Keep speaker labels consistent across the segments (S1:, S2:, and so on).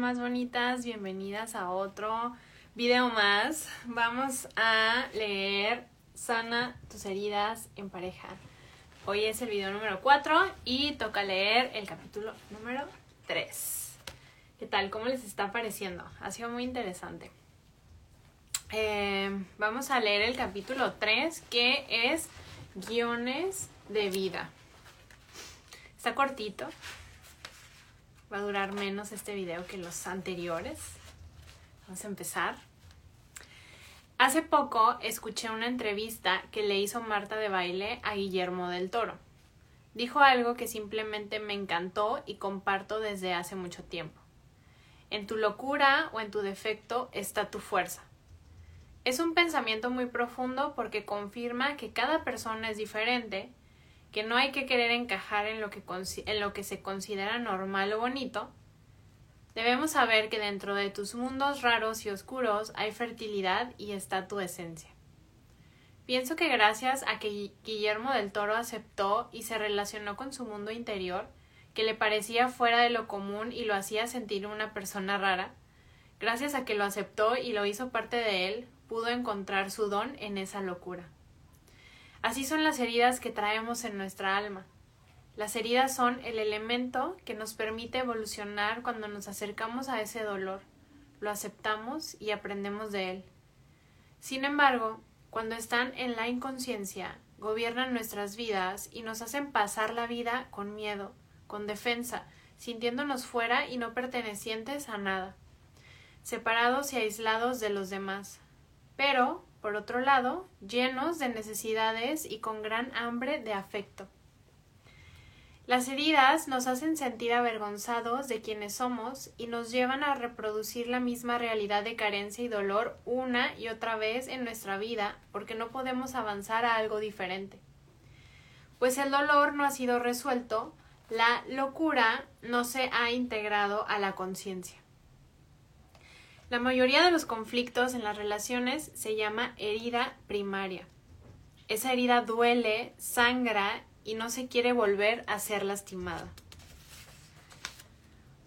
S1: Más bonitas, bienvenidas a otro video más. Vamos a leer Sana tus heridas en pareja. Hoy es el video número 4 y toca leer el capítulo número 3. ¿Qué tal? ¿Cómo les está pareciendo? Ha sido muy interesante. Eh, vamos a leer el capítulo 3 que es guiones de vida. Está cortito, Va a durar menos este video que los anteriores. Vamos a empezar. Hace poco escuché una entrevista que le hizo Marta de baile a Guillermo del Toro. Dijo algo que simplemente me encantó y comparto desde hace mucho tiempo. En tu locura o en tu defecto está tu fuerza. Es un pensamiento muy profundo porque confirma que cada persona es diferente que no hay que querer encajar en lo que, en lo que se considera normal o bonito, debemos saber que dentro de tus mundos raros y oscuros hay fertilidad y está tu esencia. Pienso que gracias a que Guillermo del Toro aceptó y se relacionó con su mundo interior, que le parecía fuera de lo común y lo hacía sentir una persona rara, gracias a que lo aceptó y lo hizo parte de él, pudo encontrar su don en esa locura. Así son las heridas que traemos en nuestra alma. Las heridas son el elemento que nos permite evolucionar cuando nos acercamos a ese dolor, lo aceptamos y aprendemos de él. Sin embargo, cuando están en la inconsciencia, gobiernan nuestras vidas y nos hacen pasar la vida con miedo, con defensa, sintiéndonos fuera y no pertenecientes a nada, separados y aislados de los demás. Pero, por otro lado, llenos de necesidades y con gran hambre de afecto. Las heridas nos hacen sentir avergonzados de quienes somos y nos llevan a reproducir la misma realidad de carencia y dolor una y otra vez en nuestra vida porque no podemos avanzar a algo diferente. Pues el dolor no ha sido resuelto, la locura no se ha integrado a la conciencia. La mayoría de los conflictos en las relaciones se llama herida primaria. Esa herida duele, sangra y no se quiere volver a ser lastimada.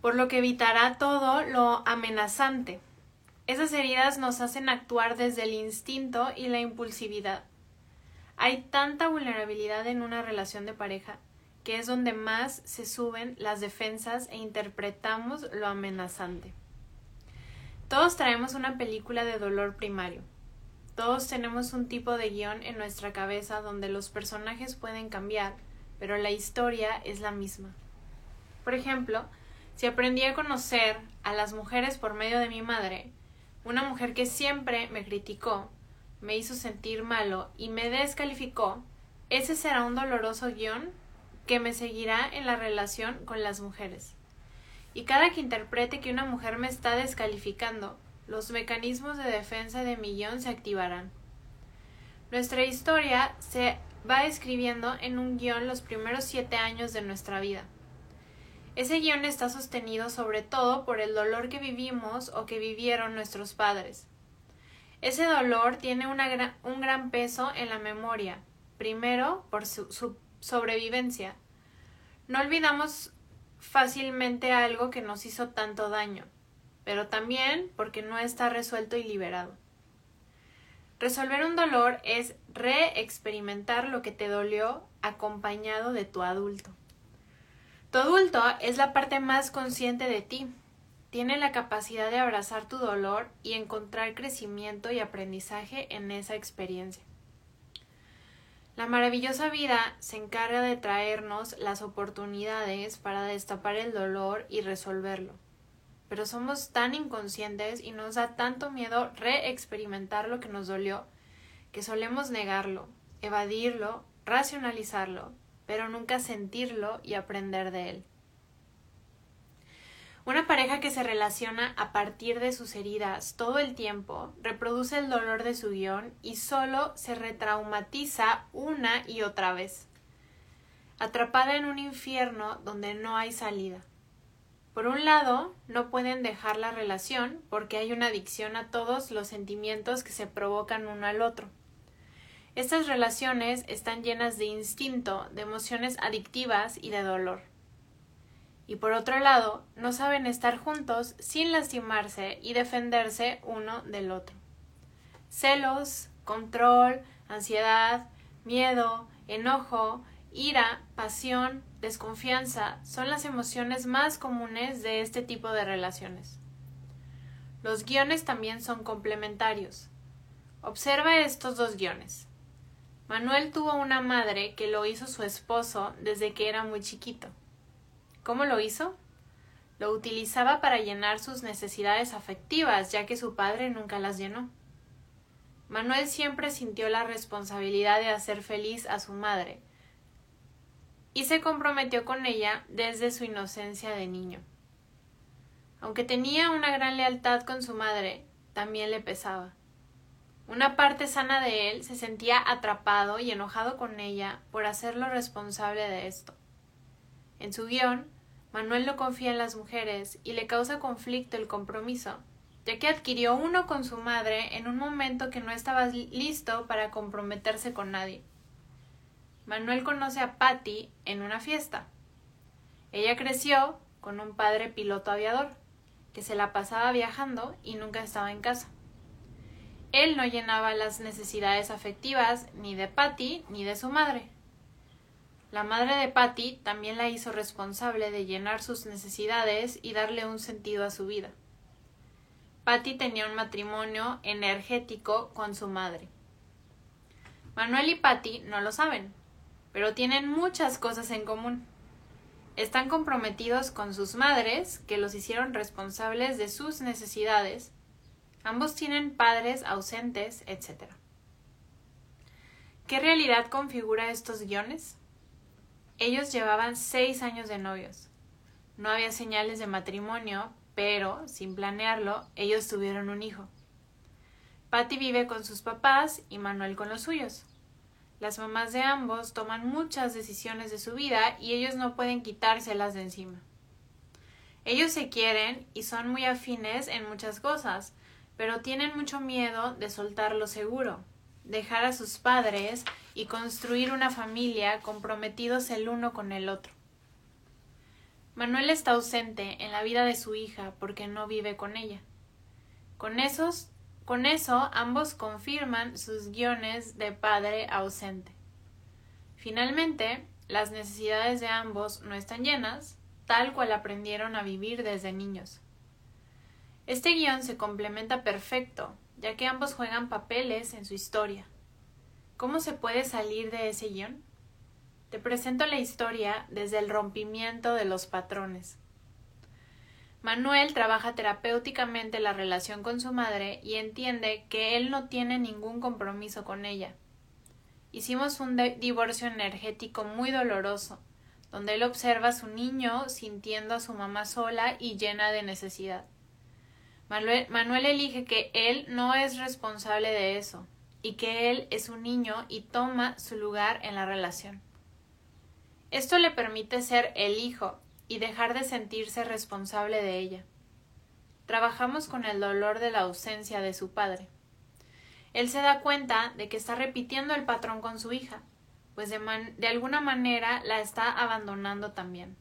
S1: Por lo que evitará todo lo amenazante. Esas heridas nos hacen actuar desde el instinto y la impulsividad. Hay tanta vulnerabilidad en una relación de pareja que es donde más se suben las defensas e interpretamos lo amenazante. Todos traemos una película de dolor primario. Todos tenemos un tipo de guion en nuestra cabeza donde los personajes pueden cambiar, pero la historia es la misma. Por ejemplo, si aprendí a conocer a las mujeres por medio de mi madre, una mujer que siempre me criticó, me hizo sentir malo y me descalificó, ese será un doloroso guion que me seguirá en la relación con las mujeres. Y cada que interprete que una mujer me está descalificando, los mecanismos de defensa de millón se activarán. Nuestra historia se va escribiendo en un guion los primeros siete años de nuestra vida. Ese guion está sostenido sobre todo por el dolor que vivimos o que vivieron nuestros padres. Ese dolor tiene un gran peso en la memoria, primero por su sobrevivencia. No olvidamos fácilmente algo que nos hizo tanto daño, pero también porque no está resuelto y liberado. Resolver un dolor es reexperimentar lo que te dolió acompañado de tu adulto. Tu adulto es la parte más consciente de ti. Tiene la capacidad de abrazar tu dolor y encontrar crecimiento y aprendizaje en esa experiencia. La maravillosa vida se encarga de traernos las oportunidades para destapar el dolor y resolverlo. Pero somos tan inconscientes y nos da tanto miedo reexperimentar lo que nos dolió que solemos negarlo, evadirlo, racionalizarlo, pero nunca sentirlo y aprender de él. Una pareja que se relaciona a partir de sus heridas todo el tiempo reproduce el dolor de su guion y solo se retraumatiza una y otra vez, atrapada en un infierno donde no hay salida. Por un lado, no pueden dejar la relación porque hay una adicción a todos los sentimientos que se provocan uno al otro. Estas relaciones están llenas de instinto, de emociones adictivas y de dolor. Y por otro lado, no saben estar juntos sin lastimarse y defenderse uno del otro. Celos, control, ansiedad, miedo, enojo, ira, pasión, desconfianza son las emociones más comunes de este tipo de relaciones. Los guiones también son complementarios. Observa estos dos guiones. Manuel tuvo una madre que lo hizo su esposo desde que era muy chiquito. ¿Cómo lo hizo? Lo utilizaba para llenar sus necesidades afectivas, ya que su padre nunca las llenó. Manuel siempre sintió la responsabilidad de hacer feliz a su madre, y se comprometió con ella desde su inocencia de niño. Aunque tenía una gran lealtad con su madre, también le pesaba. Una parte sana de él se sentía atrapado y enojado con ella por hacerlo responsable de esto. En su guion, Manuel no confía en las mujeres y le causa conflicto el compromiso, ya que adquirió uno con su madre en un momento que no estaba listo para comprometerse con nadie. Manuel conoce a Patty en una fiesta. Ella creció con un padre piloto aviador, que se la pasaba viajando y nunca estaba en casa. Él no llenaba las necesidades afectivas ni de Patty ni de su madre. La madre de Patty también la hizo responsable de llenar sus necesidades y darle un sentido a su vida. Patty tenía un matrimonio energético con su madre. Manuel y Patty no lo saben, pero tienen muchas cosas en común. Están comprometidos con sus madres, que los hicieron responsables de sus necesidades. Ambos tienen padres ausentes, etc. ¿Qué realidad configura estos guiones? Ellos llevaban seis años de novios. No había señales de matrimonio, pero, sin planearlo, ellos tuvieron un hijo. Patty vive con sus papás y Manuel con los suyos. Las mamás de ambos toman muchas decisiones de su vida y ellos no pueden quitárselas de encima. Ellos se quieren y son muy afines en muchas cosas, pero tienen mucho miedo de soltar lo seguro, dejar a sus padres y construir una familia comprometidos el uno con el otro. Manuel está ausente en la vida de su hija porque no vive con ella. Con esos con eso, ambos confirman sus guiones de padre ausente. Finalmente, las necesidades de ambos no están llenas, tal cual aprendieron a vivir desde niños. Este guion se complementa perfecto, ya que ambos juegan papeles en su historia. ¿Cómo se puede salir de ese guion? Te presento la historia desde el rompimiento de los patrones. Manuel trabaja terapéuticamente la relación con su madre y entiende que él no tiene ningún compromiso con ella. Hicimos un divorcio energético muy doloroso, donde él observa a su niño sintiendo a su mamá sola y llena de necesidad. Manuel, Manuel elige que él no es responsable de eso y que él es un niño y toma su lugar en la relación. Esto le permite ser el hijo y dejar de sentirse responsable de ella. Trabajamos con el dolor de la ausencia de su padre. Él se da cuenta de que está repitiendo el patrón con su hija, pues de, de alguna manera la está abandonando también.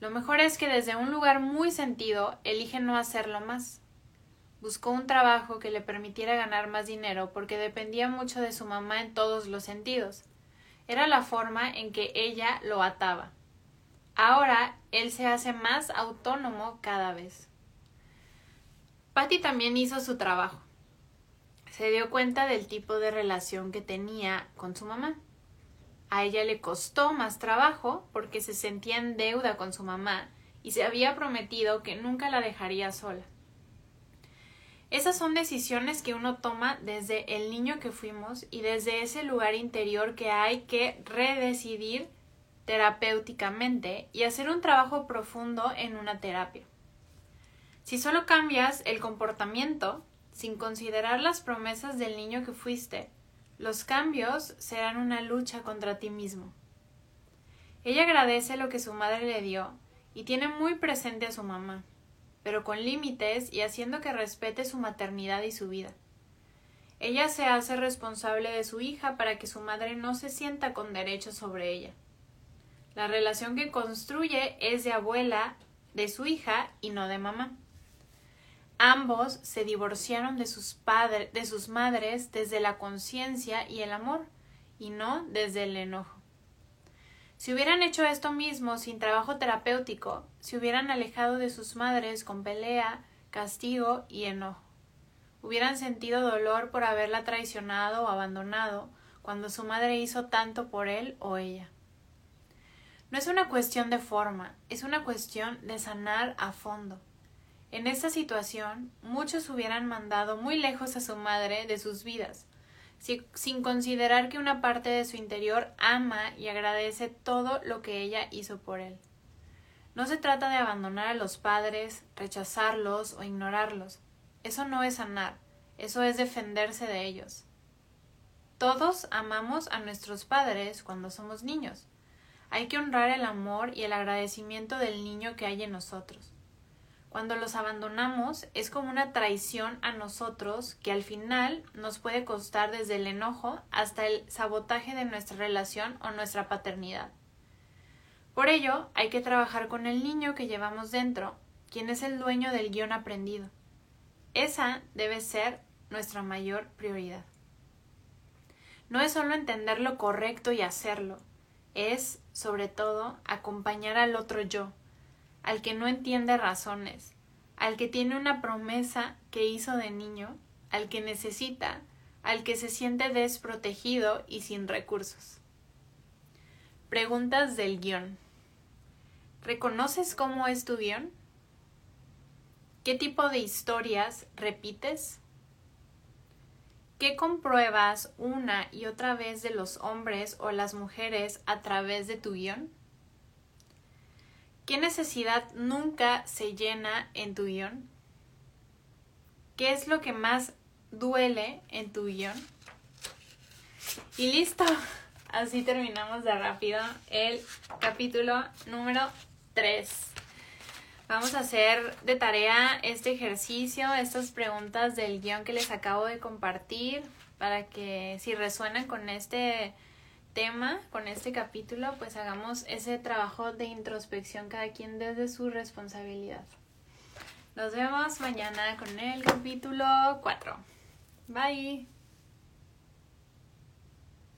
S1: Lo mejor es que desde un lugar muy sentido elige no hacerlo más. Buscó un trabajo que le permitiera ganar más dinero porque dependía mucho de su mamá en todos los sentidos. Era la forma en que ella lo ataba. Ahora él se hace más autónomo cada vez. Patty también hizo su trabajo. Se dio cuenta del tipo de relación que tenía con su mamá. A ella le costó más trabajo porque se sentía en deuda con su mamá y se había prometido que nunca la dejaría sola. Esas son decisiones que uno toma desde el niño que fuimos y desde ese lugar interior que hay que redecidir terapéuticamente y hacer un trabajo profundo en una terapia. Si solo cambias el comportamiento sin considerar las promesas del niño que fuiste, los cambios serán una lucha contra ti mismo. Ella agradece lo que su madre le dio y tiene muy presente a su mamá, pero con límites y haciendo que respete su maternidad y su vida. Ella se hace responsable de su hija para que su madre no se sienta con derecho sobre ella. La relación que construye es de abuela de su hija y no de mamá. Ambos se divorciaron de sus padres, de sus madres desde la conciencia y el amor, y no desde el enojo. Si hubieran hecho esto mismo sin trabajo terapéutico, se hubieran alejado de sus madres con pelea, castigo y enojo. Hubieran sentido dolor por haberla traicionado o abandonado cuando su madre hizo tanto por él o ella. No es una cuestión de forma, es una cuestión de sanar a fondo. En esta situación, muchos hubieran mandado muy lejos a su madre de sus vidas, sin considerar que una parte de su interior ama y agradece todo lo que ella hizo por él. No se trata de abandonar a los padres, rechazarlos o ignorarlos. Eso no es sanar, eso es defenderse de ellos. Todos amamos a nuestros padres cuando somos niños. Hay que honrar el amor y el agradecimiento del niño que hay en nosotros. Cuando los abandonamos es como una traición a nosotros que al final nos puede costar desde el enojo hasta el sabotaje de nuestra relación o nuestra paternidad. Por ello, hay que trabajar con el niño que llevamos dentro, quien es el dueño del guion aprendido. Esa debe ser nuestra mayor prioridad. No es solo entender lo correcto y hacerlo, es, sobre todo, acompañar al otro yo, al que no entiende razones, al que tiene una promesa que hizo de niño, al que necesita, al que se siente desprotegido y sin recursos. Preguntas del guion. ¿Reconoces cómo es tu guion? ¿Qué tipo de historias repites? ¿Qué compruebas una y otra vez de los hombres o las mujeres a través de tu guion? ¿Qué necesidad nunca se llena en tu guion? ¿Qué es lo que más duele en tu guion? Y listo. Así terminamos de rápido el capítulo número 3. Vamos a hacer de tarea este ejercicio, estas preguntas del guion que les acabo de compartir para que si resuenan con este tema, con este capítulo, pues hagamos ese trabajo de introspección cada quien desde su responsabilidad. Nos vemos mañana con el capítulo 4. Bye.